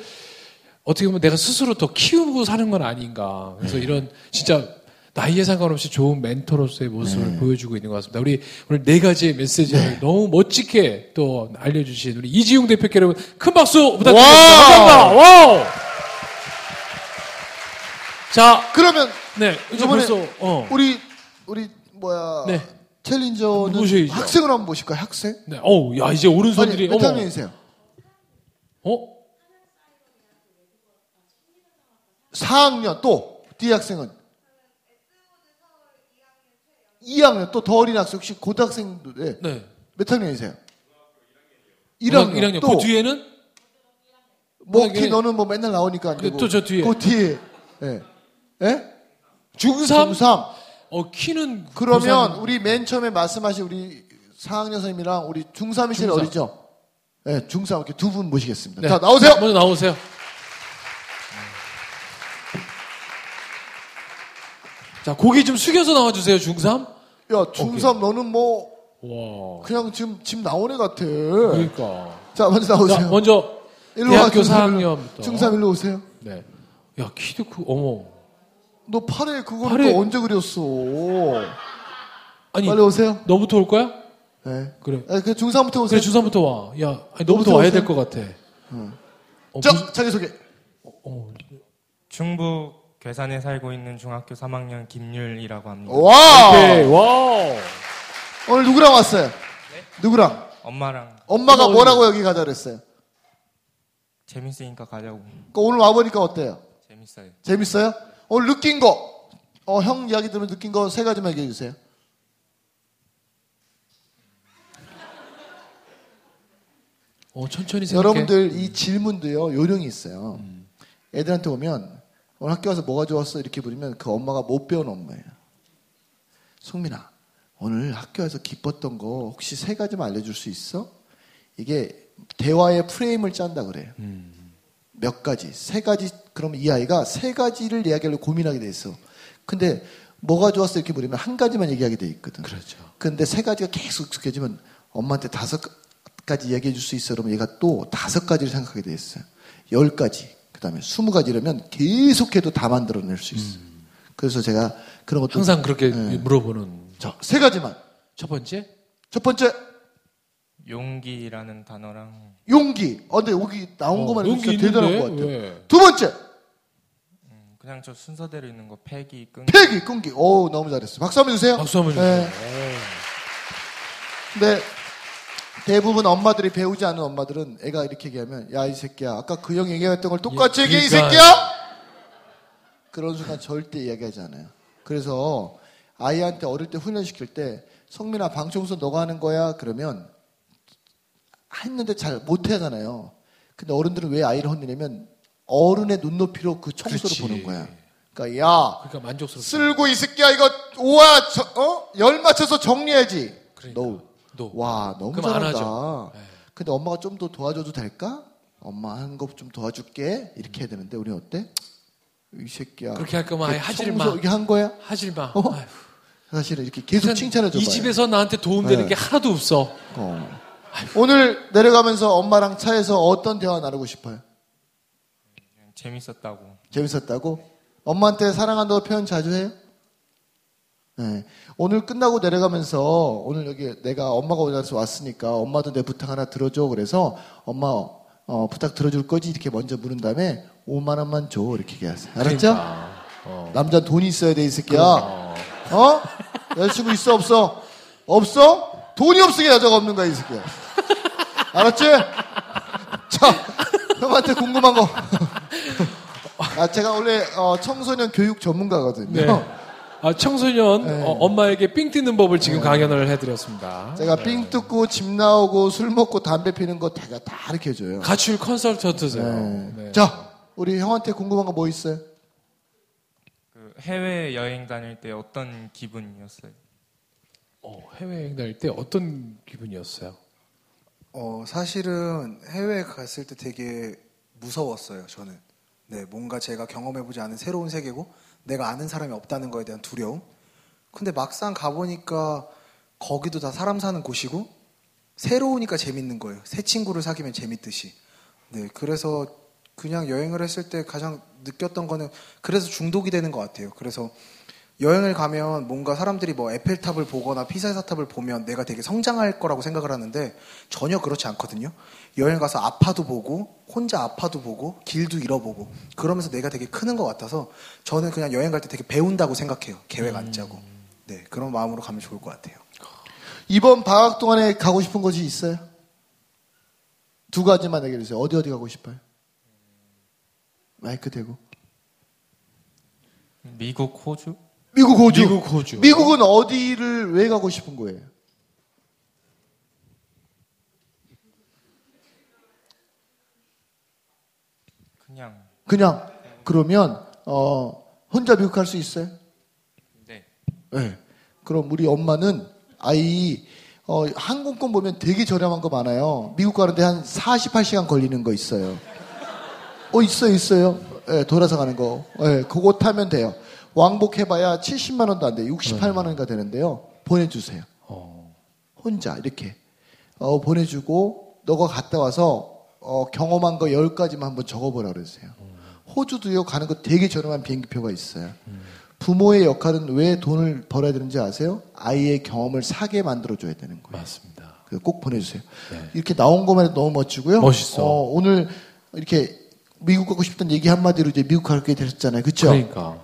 Speaker 1: 어떻게 보면 내가 스스로 더 키우고 사는 건 아닌가. 그래서 이런 진짜 나이에 상관없이 좋은 멘토로서의 모습을 보여주고 있는 것 같습니다. 우리 오늘 네 가지의 메시지를 너무 멋지게 또 알려주신 우리 이지용 대표께 여러분 큰 박수 부탁드립니다.
Speaker 3: 와우.
Speaker 1: 자,
Speaker 3: 그러면
Speaker 1: 네, 이제
Speaker 3: 이번에
Speaker 1: 벌써 어,
Speaker 3: 우리 우리 뭐야
Speaker 1: 네.
Speaker 3: 챌린저는
Speaker 1: 누구셔야죠?
Speaker 3: 학생을 한번 보실까요? 학생?
Speaker 1: 네, 어우, 야 이제 오른손들이
Speaker 3: 아니, 몇 학년이세요?
Speaker 1: 어,
Speaker 3: 4학년 또 뒤 학생은 2학년 또 더 어린 학생 혹시 고등학생도 네.
Speaker 1: 네,
Speaker 3: 몇 학년이세요?
Speaker 1: 1학년,
Speaker 3: 1학년.
Speaker 1: 1학년. 또그 뒤에는
Speaker 3: 뭐
Speaker 1: 고등학교-
Speaker 3: 키 너는 뭐 맨날 나오니까 안
Speaker 1: 근데
Speaker 3: 되고.
Speaker 1: 또저 뒤에.
Speaker 3: 그 뒤에. 예. 예?
Speaker 1: 중3?
Speaker 3: 중3.
Speaker 1: 어 키는
Speaker 3: 그러면
Speaker 1: 고3.
Speaker 3: 우리 맨 처음에 말씀하신 우리 4학년 선생님이랑 우리 중3이 제일
Speaker 1: 중3.
Speaker 3: 어리죠? 예, 중3 이렇게 두 분 모시겠습니다.
Speaker 1: 네.
Speaker 3: 자, 나오세요.
Speaker 1: 먼저 나오세요. 자, 고개 좀 숙여서 나와주세요, 중3.
Speaker 3: 야, 중3 너는 뭐,
Speaker 1: 와.
Speaker 3: 그냥 지금, 지금 나온 애 같아.
Speaker 1: 그러니까.
Speaker 3: 자, 먼저 나오세요.
Speaker 1: 자, 먼저,
Speaker 3: 일로 와,
Speaker 1: 대학교
Speaker 3: 중3
Speaker 1: 4학년부터.
Speaker 3: 중3 일로 오세요.
Speaker 1: 네. 야, 키도 크, 어머.
Speaker 3: 너 팔에 그거를
Speaker 1: 팔에-
Speaker 3: 또 언제 그렸어?
Speaker 1: 아니,
Speaker 3: 빨리 오세요.
Speaker 1: 너부터 올 거야?
Speaker 3: 네.
Speaker 1: 그래.
Speaker 3: 아, 그 중3부터 오세요.
Speaker 1: 그래, 중3부터 와. 야, 아니, 너부터
Speaker 3: 너부터
Speaker 1: 와야. 될 것 같아. 어,
Speaker 3: 자,
Speaker 1: 무슨-
Speaker 3: 자기소개.
Speaker 1: 어,
Speaker 4: 충북 괴산에 살고 있는 중학교 3학년 김율이라고 합니다.
Speaker 3: 와!
Speaker 1: 오케이, 와우.
Speaker 3: 오늘 누구랑 왔어요? 누구랑?
Speaker 4: 엄마랑
Speaker 3: 엄마가 뭐라고 여기 가자 그랬어요?
Speaker 4: 재밌으니까 가자고.
Speaker 3: 그 오늘 와보니까 어때요?
Speaker 4: 재밌어요.
Speaker 3: 재밌어요? 오늘 느낀 거, 어, 형 이야기 들으면 느낀 거 세 가지만 얘기해 주세요.
Speaker 1: 어, 천천히 생각해.
Speaker 3: 여러분들 이 질문도요, 요령이 있어요. 애들한테 오면, 오늘 학교 와서 뭐가 좋았어? 이렇게 물으면 그 엄마가 못 배운 엄마예요. 송민아, 오늘 학교에서 기뻤던 거 혹시 세 가지만 알려줄 수 있어? 이게 대화의 프레임을 짠다 그래요. 몇 가지, 세 가지, 그럼 이 아이가 세 가지를 이야기하려고 고민하게 돼 있어. 근데 뭐가 좋았어? 이렇게 물으면 한 가지만 얘기하게 돼 있거든.
Speaker 1: 그렇죠.
Speaker 3: 근데 세 가지가 계속 익숙해지면 엄마한테 다섯 가지 이야기해 줄 수 있어. 그러면 얘가 또 다섯 가지를 생각하게 돼 있어요. 열 가지, 그 다음에 스무 가지 이러면 계속해도 다 만들어낼 수 있어요. 그래서 제가 그런 것도
Speaker 1: 항상 그렇게
Speaker 3: 네.
Speaker 1: 물어보는.
Speaker 3: 자, 세 가지만.
Speaker 1: 첫 번째,
Speaker 3: 첫 번째,
Speaker 4: 용기라는 단어랑
Speaker 3: 용기. 어, 근데 여기 나온
Speaker 1: 어,
Speaker 3: 것만
Speaker 1: 용기
Speaker 3: 대단한? 것 같아요.
Speaker 1: 왜?
Speaker 3: 두 번째,
Speaker 4: 음, 그냥 저 순서대로 있는 거 패기, 끈기.
Speaker 3: 폐기, 끈기. 오, 너무 잘했어요. 박수 한번 주세요.
Speaker 1: 박수 한번 주세요.
Speaker 3: 네. 근데 대부분 엄마들이 배우지 않은 엄마들은 애가 이렇게 얘기하면 야 이 새끼야 아까 그 형 얘기했던 걸 똑같이
Speaker 1: 예,
Speaker 3: 얘기해 이
Speaker 1: 그러니까.
Speaker 3: 새끼야 그런 순간 절대 이야기하지 않아요 그래서 아이한테 어릴 때 훈련시킬 때 성민아 방 청소 너가 하는 거야 그러면 했는데 잘 못하잖아요 근데 어른들은 왜 아이를 혼내냐면 어른의 눈높이로 그 청소를
Speaker 1: 그렇지.
Speaker 3: 보는 거야 그러니까 야
Speaker 1: 그러니까 만족스럽다.
Speaker 3: 쓸고 이 새끼야 이거 오와 저- 어? 열 맞춰서 정리해야지.
Speaker 1: 그러니까.
Speaker 3: 너.
Speaker 1: 너.
Speaker 3: 와 너무
Speaker 1: 그럼 안
Speaker 3: 잘한다.
Speaker 1: 하죠. 네.
Speaker 3: 근데 엄마가 좀 더 도와줘도 될까? 엄마 한거좀 도와줄게 이렇게 해야 되는데 우리 어때? 이 새끼야.
Speaker 1: 그렇게 할 거면 아예
Speaker 3: 그
Speaker 1: 하질 마.
Speaker 3: 이렇게 한 거야?
Speaker 1: 하질 마.
Speaker 3: 어? 사실은 이렇게 계속 칭찬해 줘봐요.
Speaker 1: 이 집에서 나한테 도움되는
Speaker 3: 네.
Speaker 1: 게 하나도 없어.
Speaker 3: 어. 오늘 내려가면서 엄마랑 차에서 어떤 대화 나누고 싶어요?
Speaker 4: 그냥 재밌었다고.
Speaker 3: 재밌었다고? 엄마한테 사랑한다고 표현 자주 해요? 네. 오늘 끝나고 내려가면서 오늘 여기 내가 엄마가 어디서 왔으니까 엄마도 내 부탁 하나 들어줘. 그래서 엄마 어, 부탁 들어줄 거지? 이렇게 먼저 물은 다음에 5만 원만 줘. 이렇게 얘기하세요. 알았죠?
Speaker 1: 그러니까. 어.
Speaker 3: 남자 돈이 있어야 돼, 이 새끼야.
Speaker 1: 어.
Speaker 3: 어? 여자친구 있어, 없어? 없어? 돈이 없으니까 여자가 없는 거야, 이 새끼야. 알았지? 자, 형한테 궁금한 거. 아, 제가 원래 어, 청소년 교육 전문가거든요.
Speaker 1: 네. 아, 청소년
Speaker 3: 네.
Speaker 1: 어, 엄마에게 삥 뜯는 법을 지금 강연을 해드렸습니다.
Speaker 3: 제가 삥 뜯고 집 나오고 술 먹고 담배 피는 거 제가 다 가르쳐 줘요.
Speaker 1: 가출 컨설턴트세요.
Speaker 3: 네.
Speaker 1: 네.
Speaker 3: 자, 우리 형한테 궁금한 거 뭐 있어요?
Speaker 4: 그 해외 여행 다닐 때 어떤 기분이었어요?
Speaker 1: 어, 해외 여행 다닐 때 어떤 기분이었어요?
Speaker 2: 어, 사실은 해외에 갔을 때 되게 무서웠어요, 저는. 네, 뭔가 제가 경험해보지 않은 새로운 세계고, 내가 아는 사람이 없다는 거에 대한 두려움. 근데 막상 가보니까, 거기도 다 사람 사는 곳이고, 새로우니까 재밌는 거예요. 새 친구를 사귀면 재밌듯이. 네, 그래서 그냥 여행을 했을 때 가장 느꼈던 거는, 그래서 중독이 되는 것 같아요. 그래서 여행을 가면 뭔가 사람들이 뭐 에펠탑을 보거나 피사의 사탑을 보면 내가 되게 성장할 거라고 생각을 하는데 전혀 그렇지 않거든요. 여행 가서 아파도 보고 혼자 아파도 보고 길도 잃어보고 그러면서 내가 되게 크는 것 같아서 저는 그냥 여행 갈 때 되게 배운다고 생각해요. 계획 안 짜고. 네, 그런 마음으로 가면 좋을 것 같아요.
Speaker 3: 이번 방학 동안에 가고 싶은 곳이 있어요? 두 가지만 얘기해 주세요. 어디 어디 가고 싶어요? 마이크 대고.
Speaker 4: 미국, 호주?
Speaker 3: 미국 호주.
Speaker 1: 미국 호주.
Speaker 3: 미국은 어디를 왜 가고 싶은 거예요?
Speaker 4: 그냥
Speaker 3: 그냥 그러면 어 혼자 미국 갈수 있어요?
Speaker 4: 네.
Speaker 3: 네. 그럼 우리 엄마는 아이 어, 항공권 보면 되게 저렴한 거 많아요. 미국 가는데 한 48시간 걸리는 거 있어요. 어 있어요, 있어요. 예, 돌아서 가는 거. 예, 그거 타면 돼요. 왕복해봐야 70만 원도 안 돼. 68만 원인가 되는데요. 보내주세요.
Speaker 1: 어.
Speaker 3: 혼자 이렇게 어, 보내주고 너가 갔다 와서 어, 경험한 거 10가지만 한번 적어보라 그러세요. 호주도요 가는 거 되게 저렴한 비행기표가 있어요. 부모의 역할은 왜 돈을 벌어야 되는지 아세요? 아이의 경험을 사게 만들어줘야 되는 거예요.
Speaker 1: 맞습니다.
Speaker 3: 꼭 보내주세요.
Speaker 1: 네.
Speaker 3: 이렇게 나온 것만 해도 너무 멋지고요.
Speaker 1: 멋있어.
Speaker 3: 어, 오늘 이렇게 미국 가고 싶다는 얘기 한마디로 이제 미국 가게 되셨잖아요. 그쵸?
Speaker 1: 그러니까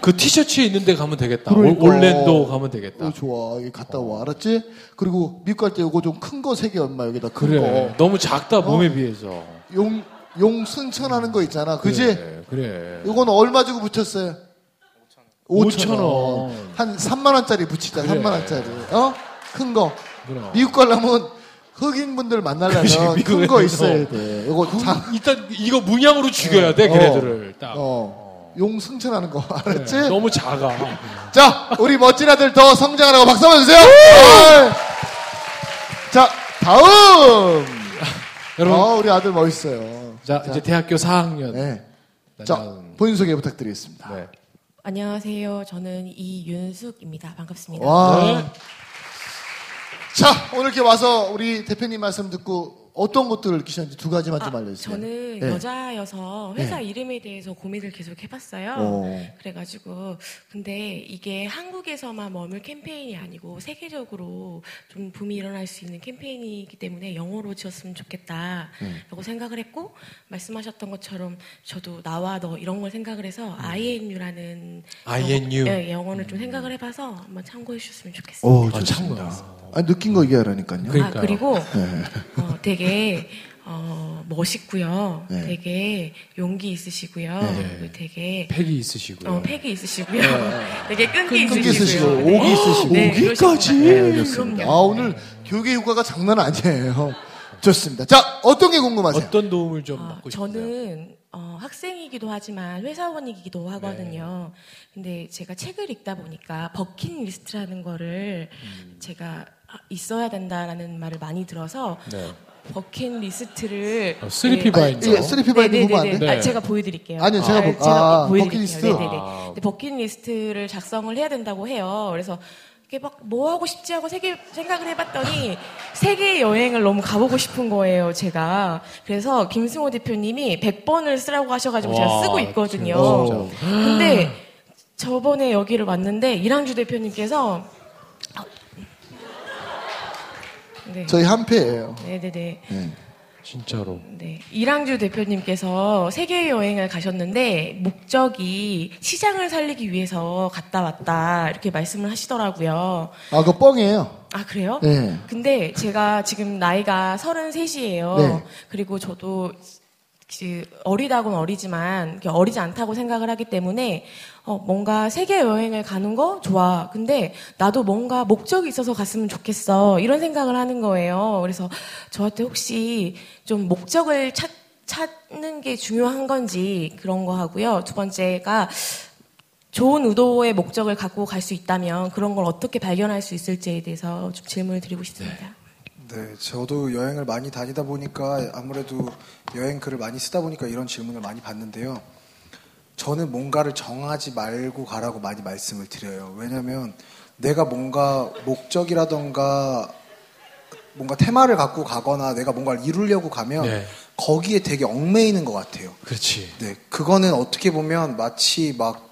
Speaker 1: 그 티셔츠에 있는데 가면 되겠다.
Speaker 3: 그러니까.
Speaker 1: 올- 올랜도 가면 되겠다.
Speaker 3: 어, 좋아. 여기 갔다 와. 알았지? 그리고 미국 갈 때 요거 좀 큰 거 세 개 얼마 여기다 큰
Speaker 1: 그래.
Speaker 3: 거.
Speaker 1: 너무 작다 몸에 비해서.
Speaker 3: 용, 용 승천하는 거 있잖아. 그지?
Speaker 1: 그래. 그래.
Speaker 3: 요건 얼마 주고 붙였어요?
Speaker 1: 5,000 원.
Speaker 3: 한 3만원짜리 붙이자,
Speaker 1: 그래.
Speaker 3: 3만원짜리. 어? 큰 거.
Speaker 1: 그럼.
Speaker 3: 미국 가려면 흑인분들 만나려면 큰. 거 있어야 돼.
Speaker 1: 그-
Speaker 3: 자,
Speaker 1: 일단 이거 문양으로 죽여야 돼.
Speaker 3: 어.
Speaker 1: 걔네들을 딱.
Speaker 3: 어. 용 승천하는 거. 알았지?
Speaker 1: 너무 작아.
Speaker 3: 자, 우리 멋진 아들 더 성장하라고 박수 한번 주세요. 아이. 자, 다음.
Speaker 1: 여러분,
Speaker 3: 어, 우리 아들 멋있어요.
Speaker 1: 자, 이제 대학교 4학년.
Speaker 3: 네. 자, 본인 소개 부탁드리겠습니다.
Speaker 1: 네.
Speaker 5: 안녕하세요. 저는 이윤숙입니다. 반갑습니다.
Speaker 3: 와.
Speaker 1: 네.
Speaker 3: 자, 오늘 이렇게 와서 우리 대표님 말씀 듣고 어떤 것들을 느끼셨는지 두 가지만 좀
Speaker 5: 아,
Speaker 3: 알려주세요.
Speaker 5: 저는
Speaker 3: 네.
Speaker 5: 여자여서 회사 이름에 대해서 고민을 계속 해봤어요.
Speaker 3: 어.
Speaker 5: 그래가지고 근데 이게 한국에서만 머물 캠페인이 아니고 세계적으로 좀 붐이 일어날 수 있는 캠페인이기 때문에 영어로 지었으면 좋겠다라고 생각을 했고 말씀하셨던 것처럼 저도 나와 너 이런 걸 생각을 해서 INU라는
Speaker 1: INU.
Speaker 5: 예, 영어를 좀 생각을 해봐서 한번 참고해 주셨으면 좋겠습니다.
Speaker 3: 오,
Speaker 1: 아,
Speaker 3: 좋습니다.
Speaker 1: 참고요.
Speaker 3: 아니, 느낀 거 얘기하라니까요.
Speaker 1: 그-
Speaker 5: 아,
Speaker 1: 그러니까요.
Speaker 5: 그리고 어, 되게 어, 멋있고요.
Speaker 3: 네.
Speaker 5: 되게 용기 있으시고요.
Speaker 1: 네.
Speaker 5: 되게
Speaker 1: 팩이 있으시고요.
Speaker 5: 어, 팩이 있으시고요. 되게 끈기
Speaker 3: 끈기
Speaker 5: 있으시고요.
Speaker 3: 있으시고,
Speaker 5: 네.
Speaker 3: 오기 있으시고.
Speaker 5: 네,
Speaker 3: 오기까지. 네,
Speaker 5: 네.
Speaker 3: 아, 오늘 교육의 효과가 장난 아니에요. 좋습니다. 자, 어떤 게 궁금하세요?
Speaker 1: 어떤 도움을 좀
Speaker 5: 아,
Speaker 1: 받고 싶으세요?
Speaker 5: 저는 어, 학생이기도 하지만 회사원이기도 하거든요.
Speaker 1: 네.
Speaker 5: 근데 제가 책을 읽다 보니까 버킷리스트라는 거를
Speaker 1: 음.
Speaker 5: 제가 아, 있어야 된다라는 말을 많이 들어서
Speaker 1: 네.
Speaker 5: 버킷리스트를
Speaker 1: 어, 3P
Speaker 5: 네.
Speaker 1: 바인더.
Speaker 3: 예, 3P 바인더 보면 안 돼?
Speaker 1: 돼?
Speaker 5: 아, 제가 보여드릴게요.
Speaker 3: 아니요, 제가 보-
Speaker 5: 제가
Speaker 3: 아,
Speaker 5: 보여드릴게요.
Speaker 3: 버킷리스트?
Speaker 5: 네네네.
Speaker 1: 아.
Speaker 5: 근데 버킷리스트를 작성을 해야 된다고 해요. 그래서 이게 막 뭐 하고 싶지 하고 세계 생각을 해봤더니 세계 여행을 너무 가보고 싶은 거예요. 제가 그래서 김승호 대표님이 100번을 쓰라고 하셔가지고 제가
Speaker 1: 와,
Speaker 5: 쓰고 있거든요.
Speaker 1: 진짜.
Speaker 5: 근데 저번에 여기를 왔는데 이랑주 대표님께서 네.
Speaker 3: 저희 한패예요.
Speaker 5: 네네네.
Speaker 3: 네.
Speaker 1: 진짜로.
Speaker 5: 네. 이랑주 대표님께서 세계 여행을 가셨는데 목적이 시장을 살리기 위해서 갔다 왔다 이렇게 말씀을 하시더라고요.
Speaker 3: 아, 그거 뻥이에요.
Speaker 5: 아 그래요?
Speaker 3: 네.
Speaker 5: 근데 제가 지금 나이가 33이에요.
Speaker 3: 네.
Speaker 5: 그리고 저도 그 어리다고는 어리지만 어리지 않다고 생각을 하기 때문에 어, 뭔가 세계 여행을 가는 거 좋아. 근데 나도 뭔가 목적이 있어서 갔으면 좋겠어. 이런 생각을 하는 거예요. 그래서 저한테 혹시 좀 목적을 찾, 찾는 게 중요한 건지 그런 거 하고요. 두 번째가 좋은 의도의 목적을 갖고 갈 수 있다면 그런 걸 어떻게 발견할 수 있을지에 대해서 좀 질문을 드리고 싶습니다.
Speaker 2: 네, 저도 여행을 많이 다니다 보니까 아무래도 여행 글을 많이 쓰다 보니까 이런 질문을 많이 받는데요. 저는 뭔가를 정하지 말고 가라고 많이 말씀을 드려요. 왜냐하면 내가 뭔가 목적이라던가 뭔가 테마를 갖고 가거나 내가 뭔가를 이루려고 가면
Speaker 1: 네.
Speaker 2: 거기에 되게 얽매이는 것 같아요.
Speaker 1: 그렇지.
Speaker 2: 네, 그거는 어떻게 보면 마치 막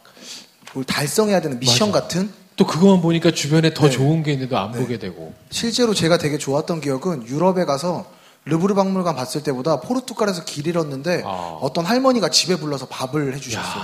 Speaker 2: 뭘 달성해야 되는 미션
Speaker 1: 맞아.
Speaker 2: 같은
Speaker 1: 또 그거만 보니까 주변에 더
Speaker 2: 네.
Speaker 1: 좋은 게 있는데도 안
Speaker 2: 네.
Speaker 1: 보게 되고.
Speaker 2: 실제로 제가 되게 좋았던 기억은 유럽에 가서 르브르 박물관 봤을 때보다 포르투갈에서 길 잃었는데
Speaker 1: 아.
Speaker 2: 어떤 할머니가 집에 불러서 밥을 해주셨어요.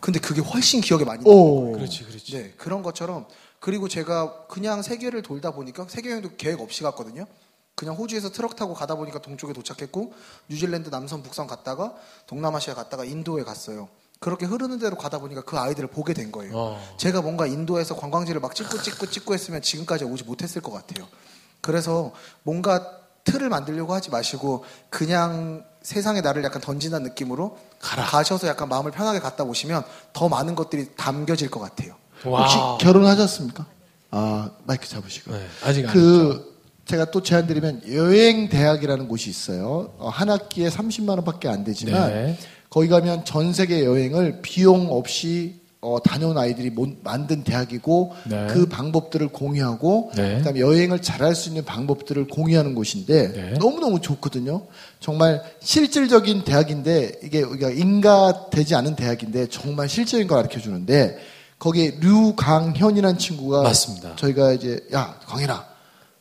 Speaker 2: 근데 그게 훨씬 기억에 많이
Speaker 3: 오.
Speaker 2: 남아요.
Speaker 1: 그렇지, 그렇지.
Speaker 2: 네, 그런 것처럼 그리고 제가 그냥 세계를 돌다 보니까 세계 여행도 계획 없이 갔거든요. 그냥 호주에서 트럭 타고 가다 보니까 동쪽에 도착했고 뉴질랜드 남섬 북섬 갔다가 동남아시아 갔다가 인도에 갔어요. 그렇게 흐르는 대로 가다 보니까 그 아이들을 보게 된 거예요.
Speaker 1: 어.
Speaker 2: 제가 뭔가 인도에서 관광지를 막 찍고 찍고 찍고 했으면 지금까지 오지 못했을 것 같아요. 그래서 뭔가 틀을 만들려고 하지 마시고 그냥 세상에 나를 약간 던진다는 느낌으로 가셔서 약간 마음을 편하게 갔다 오시면 더 많은 것들이 담겨질 것 같아요.
Speaker 3: 혹시
Speaker 1: 와.
Speaker 3: 결혼하셨습니까? 아, 마이크 잡으시고.
Speaker 1: 네, 아직 안 했죠.
Speaker 3: 그 제가 또 제안 드리면 여행 대학이라는 곳이 있어요. 어, 한 학기에 30만 원밖에 안 되지만
Speaker 1: 네.
Speaker 3: 거기 가면 전 세계 여행을 비용 없이 어, 다녀온 아이들이 몬- 만든 대학이고
Speaker 1: 네.
Speaker 3: 그 방법들을 공유하고
Speaker 1: 네.
Speaker 3: 그다음에 여행을 잘할 수 있는 방법들을 공유하는 곳인데
Speaker 1: 네.
Speaker 3: 너무 너무 좋거든요. 정말 실질적인 대학인데 이게 우리가 인가되지 않은 대학인데 정말 실질적인 걸 가르쳐 주는데 거기에 류강현이라는 친구가
Speaker 1: 맞습니다.
Speaker 3: 저희가 이제 야 강현아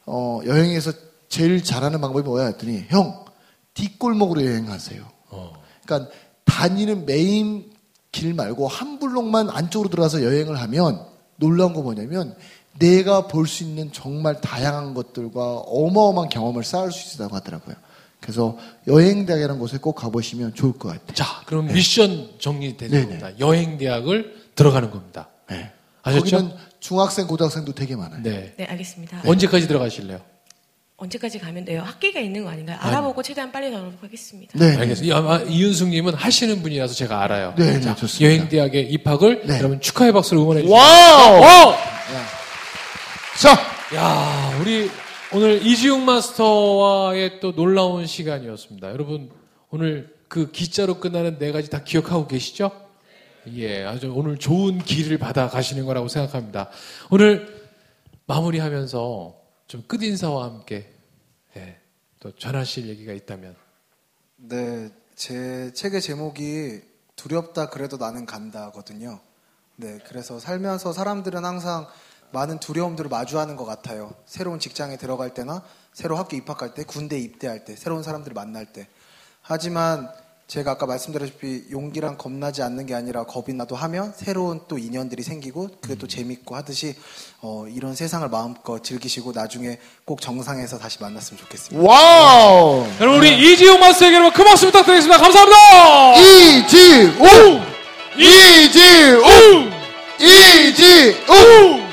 Speaker 3: 어, 여행에서 제일 잘하는 방법이 뭐야 했더니 형 뒷골목으로 여행하세요.
Speaker 1: 어.
Speaker 3: 그러니까 다니는 메인 길 말고 한 블록만 안쪽으로 들어가서 여행을 하면 놀라운 거 뭐냐면 내가 볼 수 있는 정말 다양한 것들과 어마어마한 경험을 쌓을 수 있다고 하더라고요. 그래서 여행대학이라는 곳에 꼭 가보시면 좋을 것 같아요.
Speaker 1: 자, 그럼 미션 정리되는. 겁니다. 여행 대학을 들어가는 겁니다.
Speaker 3: 네.
Speaker 1: 아셨죠?
Speaker 3: 거기는 중학생, 고등학생도 되게 많아요.
Speaker 1: 네.
Speaker 5: 네, 알겠습니다.
Speaker 1: 언제까지 들어가실래요?
Speaker 5: 언제까지 가면 돼요? 학기가 있는 거 아닌가요? 알아보고 최대한 빨리 가도록 하겠습니다.
Speaker 3: 네.
Speaker 1: 알겠습니다. 아마 이윤숙님은 하시는 분이라서 제가 알아요.
Speaker 3: 네, 네,
Speaker 1: 자,
Speaker 3: 좋습니다.
Speaker 1: 여행 대학에 입학을
Speaker 3: 네.
Speaker 1: 여러분 축하의 박수로 응원해 주세요.
Speaker 3: 와우!
Speaker 1: 와우!
Speaker 3: 자,
Speaker 1: 야, 우리 오늘 이지용 마스터와의 또 놀라운 시간이었습니다. 여러분 오늘 그 기자로 끝나는 네 가지 다 기억하고 계시죠? 예, 아주 오늘 좋은 길을 받아 가시는 거라고 생각합니다. 오늘 마무리하면서 좀 끝인사와 함께 예, 또 전하실 얘기가 있다면
Speaker 2: 네, 제 책의 제목이 두렵다 그래도 나는 간다거든요. 네, 그래서 살면서 사람들은 항상 많은 두려움들을 마주하는 것 같아요. 새로운 직장에 들어갈 때나 새로 학교 입학할 때, 군대 입대할 때, 새로운 사람들을 만날 때. 하지만 제가 아까 말씀드렸다시피 용기랑 겁나지 않는 게 아니라 겁이 나도 하면 새로운 또 인연들이 생기고 그게 또 재밌고 하듯이 어, 이런 세상을 마음껏 즐기시고 나중에 꼭 정상에서 다시 만났으면 좋겠습니다.
Speaker 3: 와우!
Speaker 1: 여러분 우리 이지용 마스터에게 여러분 큰 박수 부탁드리겠습니다. 감사합니다.
Speaker 3: 이지용! 이지용! 이지용!